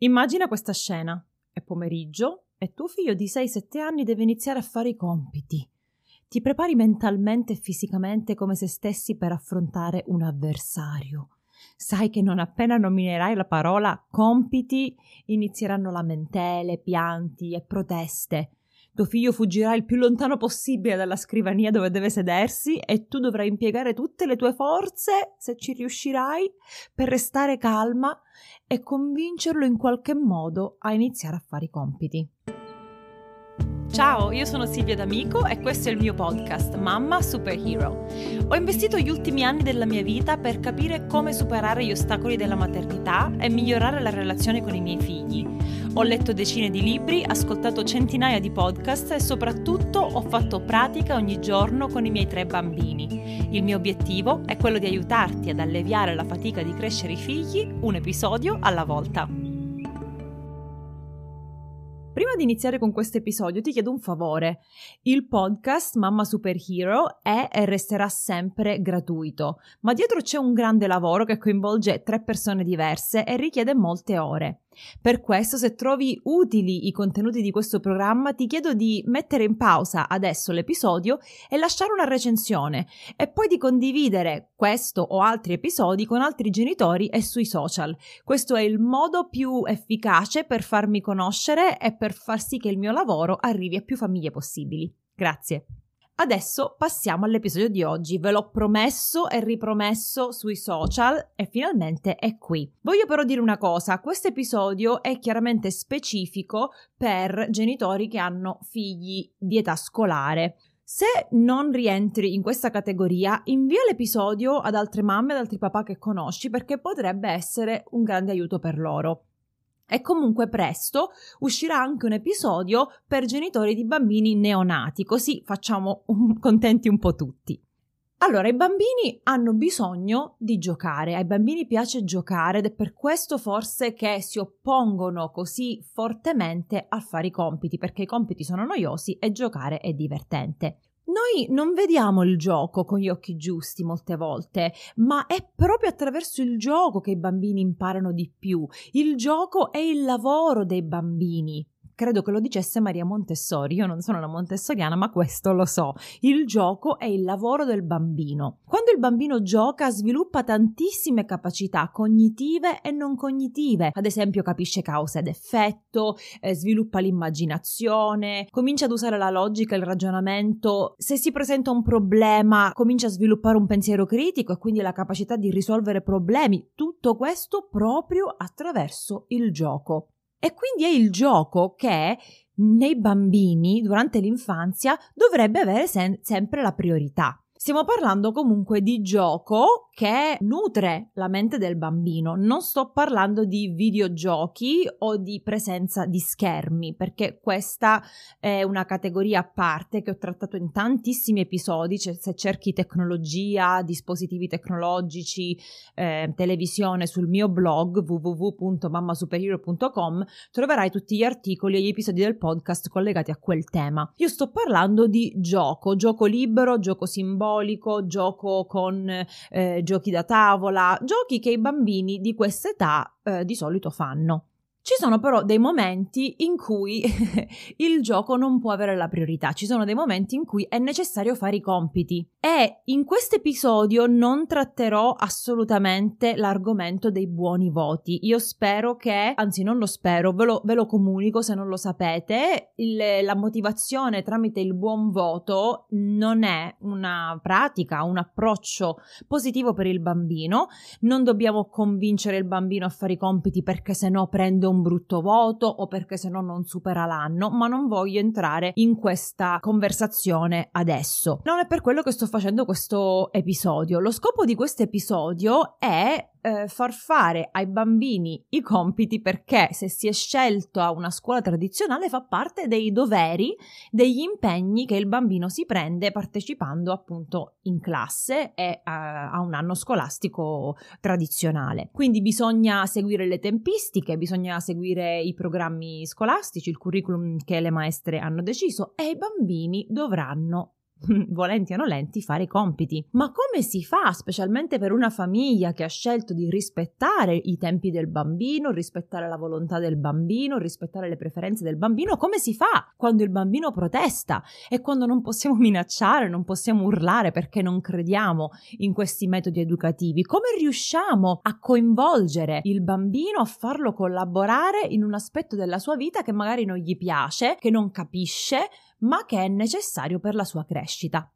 Immagina questa scena. È pomeriggio e tuo figlio di 6-7 anni deve iniziare a fare i compiti. Ti prepari mentalmente e fisicamente come se stessi per affrontare un avversario. Sai che non appena nominerai la parola compiti inizieranno lamentele, pianti e proteste. Tuo figlio fuggirà il più lontano possibile dalla scrivania dove deve sedersi e tu dovrai impiegare tutte le tue forze, se ci riuscirai, per restare calma e convincerlo in qualche modo a iniziare a fare i compiti. Ciao, io sono Silvia D'Amico e questo è il mio podcast Mamma Superhero. Ho investito gli ultimi anni della mia vita per capire come superare gli ostacoli della maternità e migliorare la relazione con i miei figli. Ho letto decine di libri, ascoltato centinaia di podcast e soprattutto ho fatto pratica ogni giorno con i miei tre bambini. Il mio obiettivo è quello di aiutarti ad alleviare la fatica di crescere i figli un episodio alla volta. Prima di iniziare con questo episodio ti chiedo un favore. Il podcast Mamma Superhero è e resterà sempre gratuito, ma dietro c'è un grande lavoro che coinvolge tre persone diverse e richiede molte ore. Per questo, se trovi utili i contenuti di questo programma, ti chiedo di mettere in pausa adesso l'episodio e lasciare una recensione e poi di condividere questo o altri episodi con altri genitori e sui social. Questo è il modo più efficace per farmi conoscere e per far sì che il mio lavoro arrivi a più famiglie possibili. Grazie. Adesso passiamo all'episodio di oggi. Ve l'ho promesso e ripromesso sui social e finalmente è qui. Voglio però dire una cosa, questo episodio è chiaramente specifico per genitori che hanno figli di età scolare. Se non rientri in questa categoria, invia l'episodio ad altre mamme, ad altri papà che conosci perché potrebbe essere un grande aiuto per loro. E comunque presto uscirà anche un episodio per genitori di bambini neonati, così facciamo contenti un po' tutti. Allora, i bambini hanno bisogno di giocare, ai bambini piace giocare ed è per questo forse che si oppongono così fortemente a fare i compiti, perché i compiti sono noiosi e giocare è divertente. Noi non vediamo il gioco con gli occhi giusti molte volte, ma è proprio attraverso il gioco che i bambini imparano di più. Il gioco è il lavoro dei bambini credo che lo dicesse Maria Montessori. Io non sono una montessoriana, ma questo lo so. Il gioco è il lavoro del bambino. Quando il bambino gioca, sviluppa tantissime capacità cognitive e non cognitive. Ad esempio, capisce causa ed effetto, eh, sviluppa l'immaginazione, comincia ad usare la logica e il ragionamento. Se si presenta un problema, comincia a sviluppare un pensiero critico e quindi la capacità di risolvere problemi. Tutto questo proprio attraverso il gioco. E quindi è il gioco che nei bambini durante l'infanzia dovrebbe avere sen- sempre la priorità. Stiamo parlando comunque di gioco che nutre la mente del bambino. Non sto parlando di videogiochi o di presenza di schermi, perché questa è una categoria a parte che ho trattato in tantissimi episodi. Cioè, se cerchi tecnologia, dispositivi tecnologici, eh, televisione sul mio blog www.mammasuperhero.com troverai tutti gli articoli e gli episodi del podcast collegati a quel tema. Io sto parlando di gioco, gioco libero, gioco simbolico simbolico, gioco con eh, giochi da tavola, giochi che i bambini di questa età eh, di solito fanno. Ci sono però dei momenti in cui il gioco non può avere la priorità, ci sono dei momenti in cui è necessario fare i compiti. E in questo episodio non tratterò assolutamente l'argomento dei buoni voti. Io spero che, anzi non lo spero, ve lo, ve lo comunico se non lo sapete, il, la motivazione tramite il buon voto non è una pratica, un approccio positivo per il bambino, non dobbiamo convincere il bambino a fare i compiti perché se no prende un un brutto voto o perché se no non supera l'anno, ma non voglio entrare in questa conversazione adesso. Non è per quello che sto facendo questo episodio. Lo scopo di questo episodio è eh, far fare ai bambini i compiti perché se si è scelto a una scuola tradizionale fa parte dei doveri, degli impegni che il bambino si prende partecipando appunto in classe e uh, a un anno scolastico tradizionale. Quindi bisogna seguire le tempistiche, bisogna seguire i programmi scolastici, il curriculum che le maestre hanno deciso e i bambini dovranno volenti o nolenti, fare i compiti. Ma come si fa, specialmente per una famiglia che ha scelto di rispettare i tempi del bambino, rispettare la volontà del bambino, rispettare le preferenze del bambino? Come si fa quando il bambino protesta e quando non possiamo minacciare, non possiamo urlare perché non crediamo in questi metodi educativi? Come riusciamo a coinvolgere il bambino, a farlo collaborare in un aspetto della sua vita che magari non gli piace, che non capisce, ma che è necessario per la sua crescita.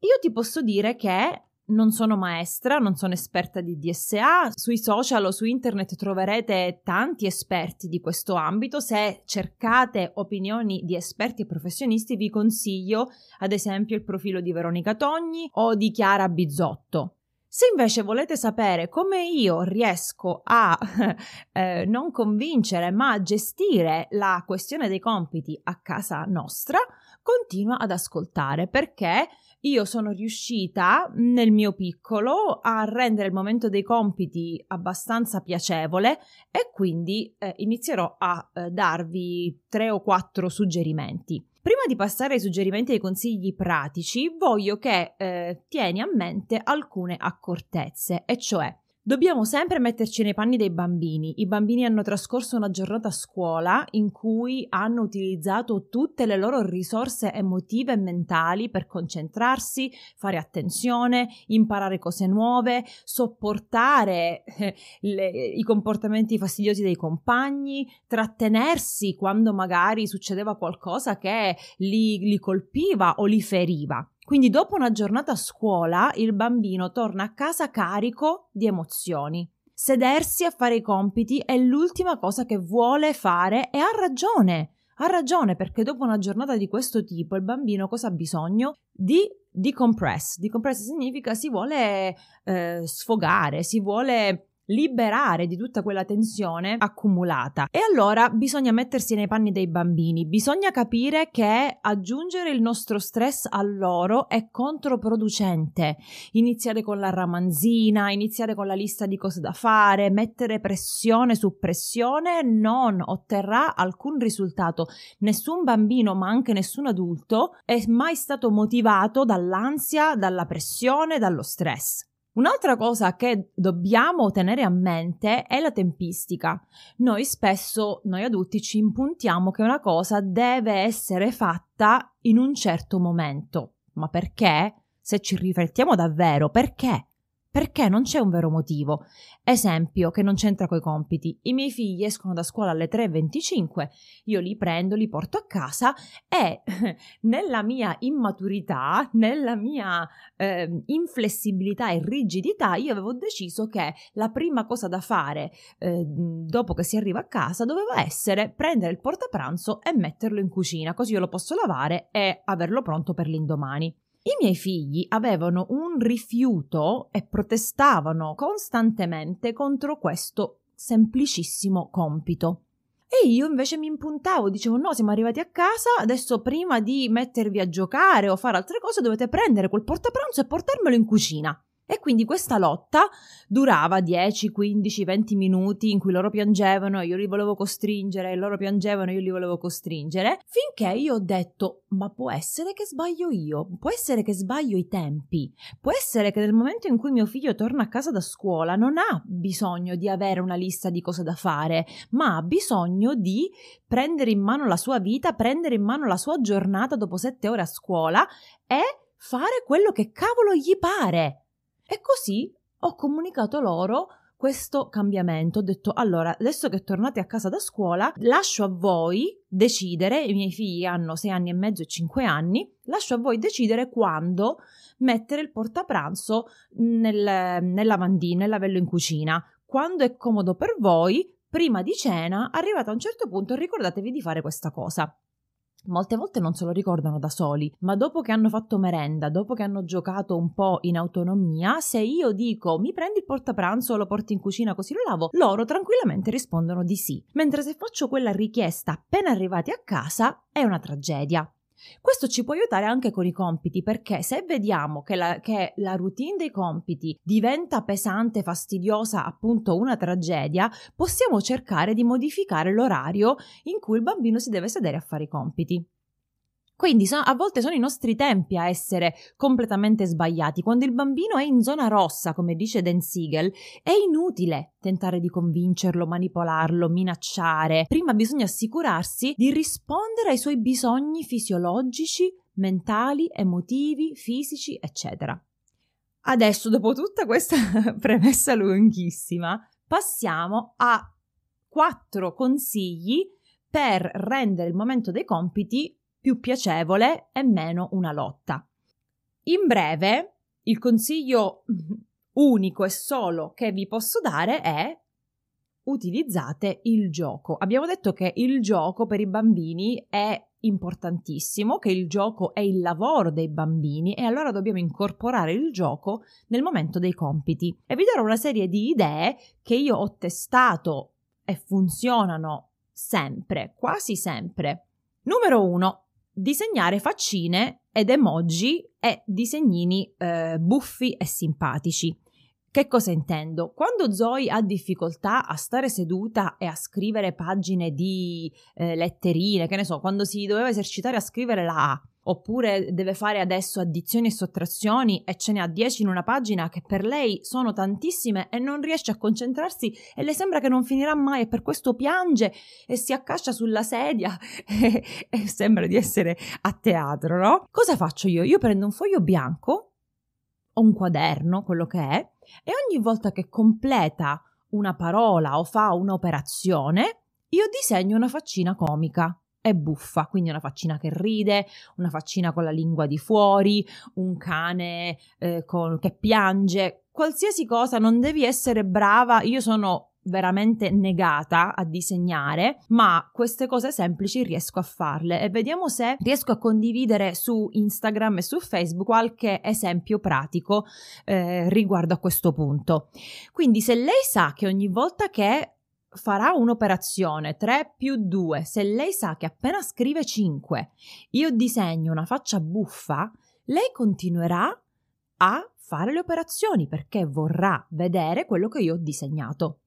Io ti posso dire che non sono maestra, non sono esperta di DSA, sui social o su internet troverete tanti esperti di questo ambito, se cercate opinioni di esperti e professionisti vi consiglio ad esempio il profilo di Veronica Togni o di Chiara Bizzotto. Se invece volete sapere come io riesco a eh, non convincere ma a gestire la questione dei compiti a casa nostra, continua ad ascoltare perché io sono riuscita nel mio piccolo a rendere il momento dei compiti abbastanza piacevole e quindi eh, inizierò a eh, darvi tre o quattro suggerimenti. Prima di passare ai suggerimenti e ai consigli pratici, voglio che eh, tieni a mente alcune accortezze, e cioè Dobbiamo sempre metterci nei panni dei bambini. I bambini hanno trascorso una giornata a scuola in cui hanno utilizzato tutte le loro risorse emotive e mentali per concentrarsi, fare attenzione, imparare cose nuove, sopportare eh, le, i comportamenti fastidiosi dei compagni, trattenersi quando magari succedeva qualcosa che li, li colpiva o li feriva. Quindi dopo una giornata a scuola il bambino torna a casa carico di emozioni. Sedersi a fare i compiti è l'ultima cosa che vuole fare e ha ragione. Ha ragione perché dopo una giornata di questo tipo il bambino cosa ha bisogno? Di decompress. Decompress significa si vuole eh, sfogare, si vuole liberare di tutta quella tensione accumulata. E allora bisogna mettersi nei panni dei bambini, bisogna capire che aggiungere il nostro stress a loro è controproducente. Iniziare con la ramanzina, iniziare con la lista di cose da fare, mettere pressione su pressione non otterrà alcun risultato. Nessun bambino, ma anche nessun adulto, è mai stato motivato dall'ansia, dalla pressione, dallo stress. Un'altra cosa che dobbiamo tenere a mente è la tempistica. Noi spesso, noi adulti, ci impuntiamo che una cosa deve essere fatta in un certo momento. Ma perché? Se ci riflettiamo davvero, perché? Perché non c'è un vero motivo. Esempio che non c'entra coi compiti. I miei figli escono da scuola alle 3.25, io li prendo, li porto a casa e nella mia immaturità, nella mia eh, inflessibilità e rigidità, io avevo deciso che la prima cosa da fare eh, dopo che si arriva a casa doveva essere prendere il portapranzo e metterlo in cucina, così io lo posso lavare e averlo pronto per l'indomani. I miei figli avevano un rifiuto e protestavano costantemente contro questo semplicissimo compito. E io invece mi impuntavo, dicevo no, siamo arrivati a casa, adesso prima di mettervi a giocare o fare altre cose dovete prendere quel portapranzo e portarmelo in cucina. E quindi questa lotta durava 10, 15, 20 minuti in cui loro piangevano io li volevo costringere, loro piangevano io li volevo costringere, finché io ho detto: Ma può essere che sbaglio io? Può essere che sbaglio i tempi? Può essere che nel momento in cui mio figlio torna a casa da scuola non ha bisogno di avere una lista di cose da fare, ma ha bisogno di prendere in mano la sua vita, prendere in mano la sua giornata dopo 7 ore a scuola e fare quello che cavolo gli pare. E così ho comunicato loro questo cambiamento. Ho detto allora, adesso che tornate a casa da scuola, lascio a voi decidere, i miei figli hanno 6 anni e mezzo e 5 anni, lascio a voi decidere quando mettere il portapranzo nel, nel lavandino, nel lavello in cucina. Quando è comodo per voi, prima di cena, arrivate a un certo punto, ricordatevi di fare questa cosa. Molte volte non se lo ricordano da soli, ma dopo che hanno fatto merenda, dopo che hanno giocato un po' in autonomia, se io dico mi prendi il portapranzo lo porti in cucina così lo lavo, loro tranquillamente rispondono di sì. Mentre se faccio quella richiesta appena arrivati a casa, è una tragedia. Questo ci può aiutare anche con i compiti perché se vediamo che la, che la, routine dei compiti diventa pesante, fastidiosa, appunto una tragedia, possiamo cercare di modificare l'orario in cui il bambino si deve sedere a fare i compiti. Quindi so, a volte sono i nostri tempi a essere completamente sbagliati. Quando il bambino è in zona rossa, come dice Dan Siegel, è inutile tentare di convincerlo, manipolarlo, minacciare. Prima bisogna assicurarsi di rispondere ai suoi bisogni fisiologici, mentali, emotivi, fisici, eccetera. Adesso, dopo tutta questa premessa lunghissima, passiamo a quattro consigli per rendere il momento dei compiti più piacevole e meno una lotta. In breve, il consiglio unico e solo che vi posso dare è utilizzate il gioco. Abbiamo detto che il gioco per i bambini è importantissimo, che il gioco è il lavoro dei bambini e allora dobbiamo incorporare il gioco nel momento dei compiti. E vi darò una serie di idee che io ho testato e funzionano sempre, quasi sempre. Numero uno, disegnare faccine ed emoji e disegnini eh, buffi e simpatici. Che cosa intendo? Quando Zoe ha difficoltà a stare seduta e a scrivere pagine di eh, letterine, che ne so, quando si doveva esercitare a scrivere la A, oppure deve fare adesso addizioni e sottrazioni e ce ne ha 10 in una pagina che per lei sono tantissime e non riesce a concentrarsi e le sembra che non finirà mai e per questo piange e si accascia sulla sedia e, e sembra di essere a teatro, no? Cosa faccio io? Io prendo un foglio bianco o un quaderno, quello che è, e ogni volta che completa una parola o fa un'operazione, io disegno una faccina comica è buffa, quindi una faccina che ride, una faccina con la lingua di fuori, un cane eh, con, che piange, qualsiasi cosa, non devi essere brava, io sono veramente negata a disegnare, ma queste cose semplici riesco a farle. E vediamo se riesco a condividere su Instagram e su Facebook qualche esempio pratico eh, riguardo a questo punto. Quindi se lei sa che ogni volta che farà un'operazione 3 più 2, se lei sa che appena scrive 5 io disegno una faccia buffa, lei continuerà a fare le operazioni perché vorrà vedere quello che io ho disegnato.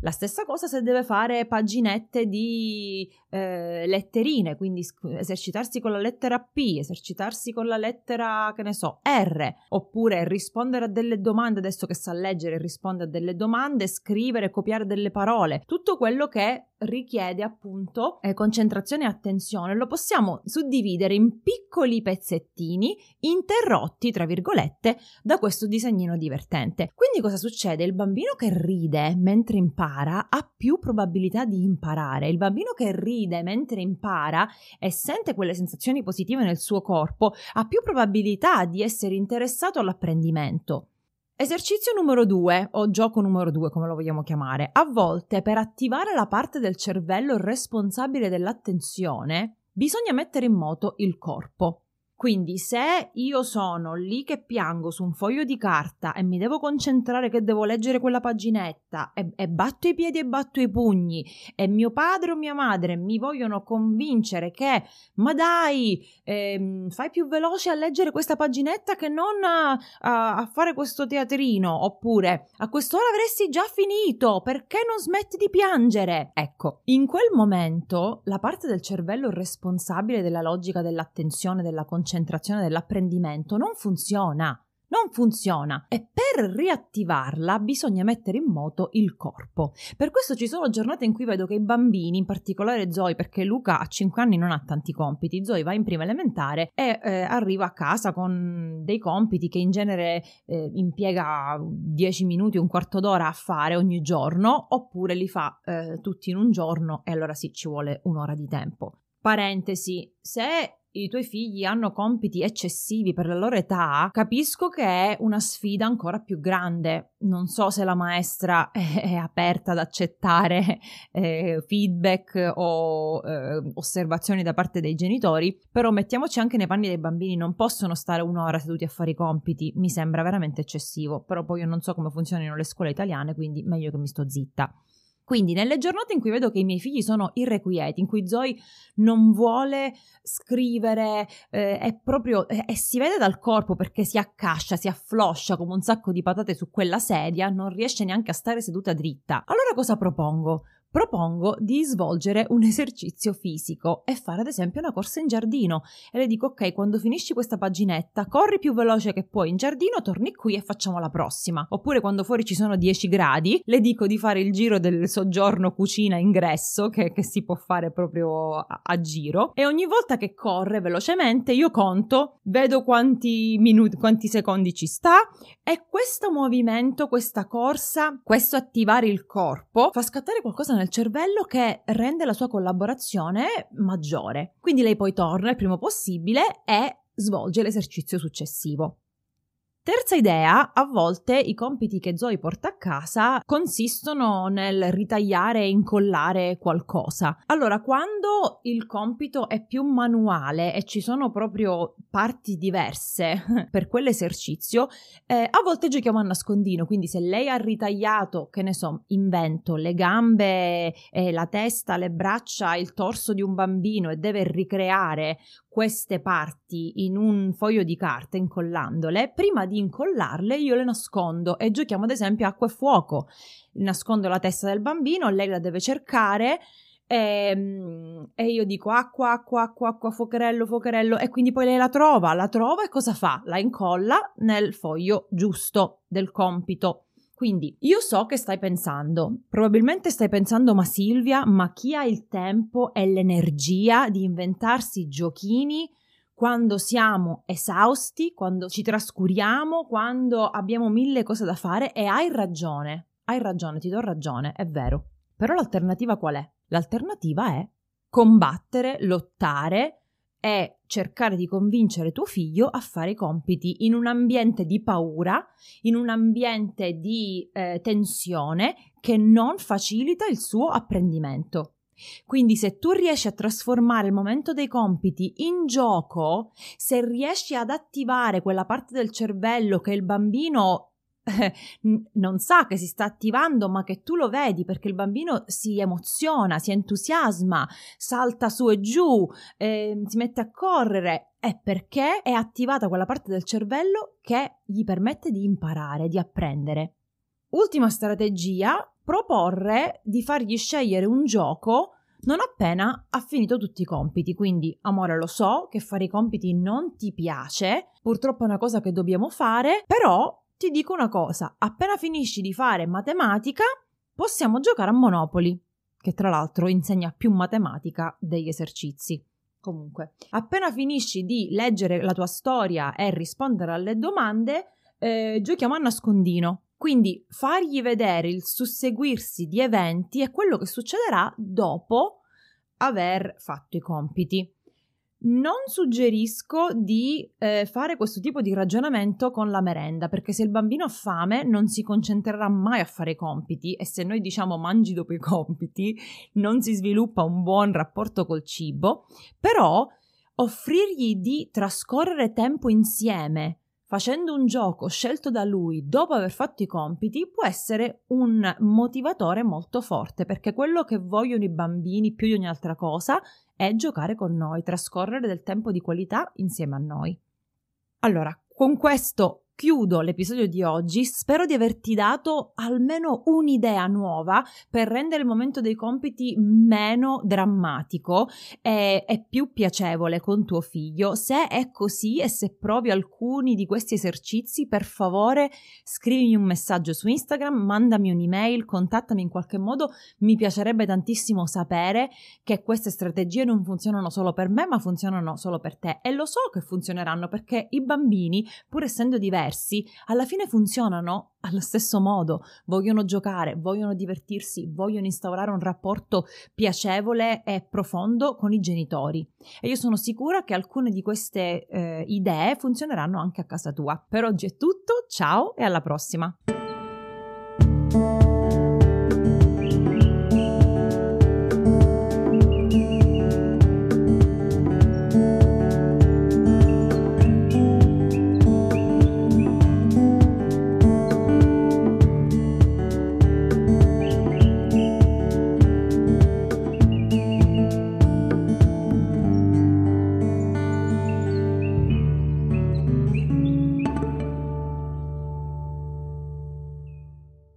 La stessa cosa se deve fare paginette di eh, letterine, quindi esercitarsi con la lettera P, esercitarsi con la lettera, che ne so, R, oppure rispondere a delle domande, adesso che sa leggere risponde a delle domande, scrivere, copiare delle parole, tutto quello che richiede appunto eh, concentrazione e attenzione, lo possiamo suddividere in piccoli pezzettini interrotti, tra virgolette, da questo disegnino divertente. Quindi cosa succede? Il bambino che ride mentre impara ha più probabilità di imparare. Il bambino che ride mentre impara e sente quelle sensazioni positive nel suo corpo ha più probabilità di essere interessato all'apprendimento. Esercizio numero 2 o gioco numero 2 come lo vogliamo chiamare. A volte per attivare la parte del cervello responsabile dell'attenzione bisogna mettere in moto il corpo. Quindi se io sono lì che piango su un foglio di carta e mi devo concentrare che devo leggere quella paginetta e, e, batto i piedi e batto i pugni e mio padre o mia madre mi vogliono convincere che ma dai ehm, fai più veloce a leggere questa paginetta che non a, a, a fare questo teatrino oppure a quest'ora avresti già finito perché non smetti di piangere? Ecco in quel momento la parte del cervello responsabile della logica dell'attenzione della concentrazione concentrazione dell'apprendimento non funziona. Non funziona e per riattivarla bisogna mettere in moto il corpo. Per questo ci sono giornate in cui vedo che i bambini, in particolare Zoe, perché Luca a 5 anni non ha tanti compiti, Zoe va in prima elementare e eh, arriva a casa con dei compiti che in genere eh, impiega 10 minuti, un quarto d'ora a fare ogni giorno, oppure li fa eh, tutti in un giorno e allora sì ci vuole un'ora di tempo. Parentesi, se i tuoi figli hanno compiti eccessivi per la loro età, capisco che è una sfida ancora più grande. Non so se la maestra è, aperta ad accettare eh, feedback o eh, osservazioni da parte dei genitori, però mettiamoci anche nei panni dei bambini, non possono stare un'ora seduti a fare i compiti, mi sembra veramente eccessivo, però poi io non so come funzionano le scuole italiane, quindi meglio che mi sto zitta. Quindi nelle giornate in cui vedo che i miei figli sono irrequieti, in cui Zoe non vuole scrivere, eh, è proprio, eh, e si vede dal corpo perché si accascia, si affloscia come un sacco di patate su quella sedia, non riesce neanche a stare seduta dritta. Allora cosa propongo? Propongo di svolgere un esercizio fisico e fare ad esempio una corsa in giardino. E le dico ok quando finisci questa paginetta corri più veloce che puoi in giardino torni qui e facciamo la prossima. Oppure quando fuori ci sono 10 gradi le dico di fare il giro del soggiorno cucina ingresso che, che si può fare proprio a, a giro. E ogni volta che corre velocemente io conto vedo quanti minuti quanti secondi ci sta e questo movimento questa corsa questo attivare il corpo fa scattare qualcosa nel cervello che rende la sua collaborazione maggiore. Quindi lei poi torna il prima possibile e svolge l'esercizio successivo. Terza idea, a volte i compiti che Zoe porta a casa consistono nel ritagliare e incollare qualcosa. Allora, quando il compito è più manuale e ci sono proprio parti diverse per quell'esercizio, eh, a volte giochiamo a nascondino, quindi se lei ha ritagliato, che ne so, invento, le gambe, eh, la testa, le braccia, il torso di un bambino e deve ricreare queste parti in un foglio di carta incollandole, prima di incollarle io le nascondo e giochiamo ad esempio acqua e fuoco. Nascondo la testa del bambino, lei la deve cercare e, ehm, e, io dico acqua, acqua, acqua, acqua, fuocherello, fuocherello e quindi poi lei la trova, la trova e cosa fa? La incolla nel foglio giusto del compito. Quindi io so che stai pensando, probabilmente stai pensando ma Silvia, ma chi ha il tempo e l'energia di inventarsi giochini quando siamo esausti, quando ci trascuriamo, quando abbiamo mille cose da fare e hai ragione, hai ragione, ti do ragione, è vero. Però l'alternativa qual è? L'alternativa è combattere, lottare, è cercare di convincere tuo figlio a fare i compiti in un ambiente di paura, in un ambiente di eh, tensione che non facilita il suo apprendimento. Quindi se tu riesci a trasformare il momento dei compiti in gioco, se riesci ad attivare quella parte del cervello che il bambino non sa che si sta attivando, ma che tu lo vedi perché il bambino si emoziona, si entusiasma, salta su e giù, eh, si mette a correre, è perché è attivata quella parte del cervello che gli permette di imparare, di apprendere. Ultima strategia, proporre di fargli scegliere un gioco non appena ha finito tutti i compiti. Quindi, amore, lo so che fare i compiti non ti piace, purtroppo è una cosa che dobbiamo fare, però ti dico una cosa, appena finisci di fare matematica, possiamo giocare a Monopoli, che tra l'altro insegna più matematica degli esercizi. Comunque, appena finisci di leggere la tua storia e rispondere alle domande, eh, giochiamo a nascondino. Quindi fargli vedere il susseguirsi di eventi è quello che succederà dopo aver fatto i compiti. Non suggerisco di eh, fare questo tipo di ragionamento con la merenda, perché se il bambino ha fame non si concentrerà mai a fare i compiti e se noi diciamo mangi dopo i compiti non si sviluppa un buon rapporto col cibo, però offrirgli di trascorrere tempo insieme facendo un gioco scelto da lui dopo aver fatto i compiti può essere un motivatore molto forte perché quello che vogliono i bambini più di ogni altra cosa è giocare con noi, trascorrere del tempo di qualità insieme a noi. Allora, con questo chiudo l'episodio di oggi, spero di averti dato almeno un'idea nuova per rendere il momento dei compiti meno drammatico e, e, più piacevole con tuo figlio. Se è così e se provi alcuni di questi esercizi, per favore scrivimi un messaggio su Instagram, mandami un'email, contattami in qualche modo, mi piacerebbe tantissimo sapere che queste strategie non funzionano solo per me, ma funzionano solo per te. E lo so che funzioneranno perché i bambini, pur essendo diversi, diversi, alla fine funzionano allo stesso modo, vogliono giocare, vogliono divertirsi, vogliono instaurare un rapporto piacevole e profondo con i genitori. E io sono sicura che alcune di queste eh, idee funzioneranno anche a casa tua. Per oggi è tutto, ciao e alla prossima!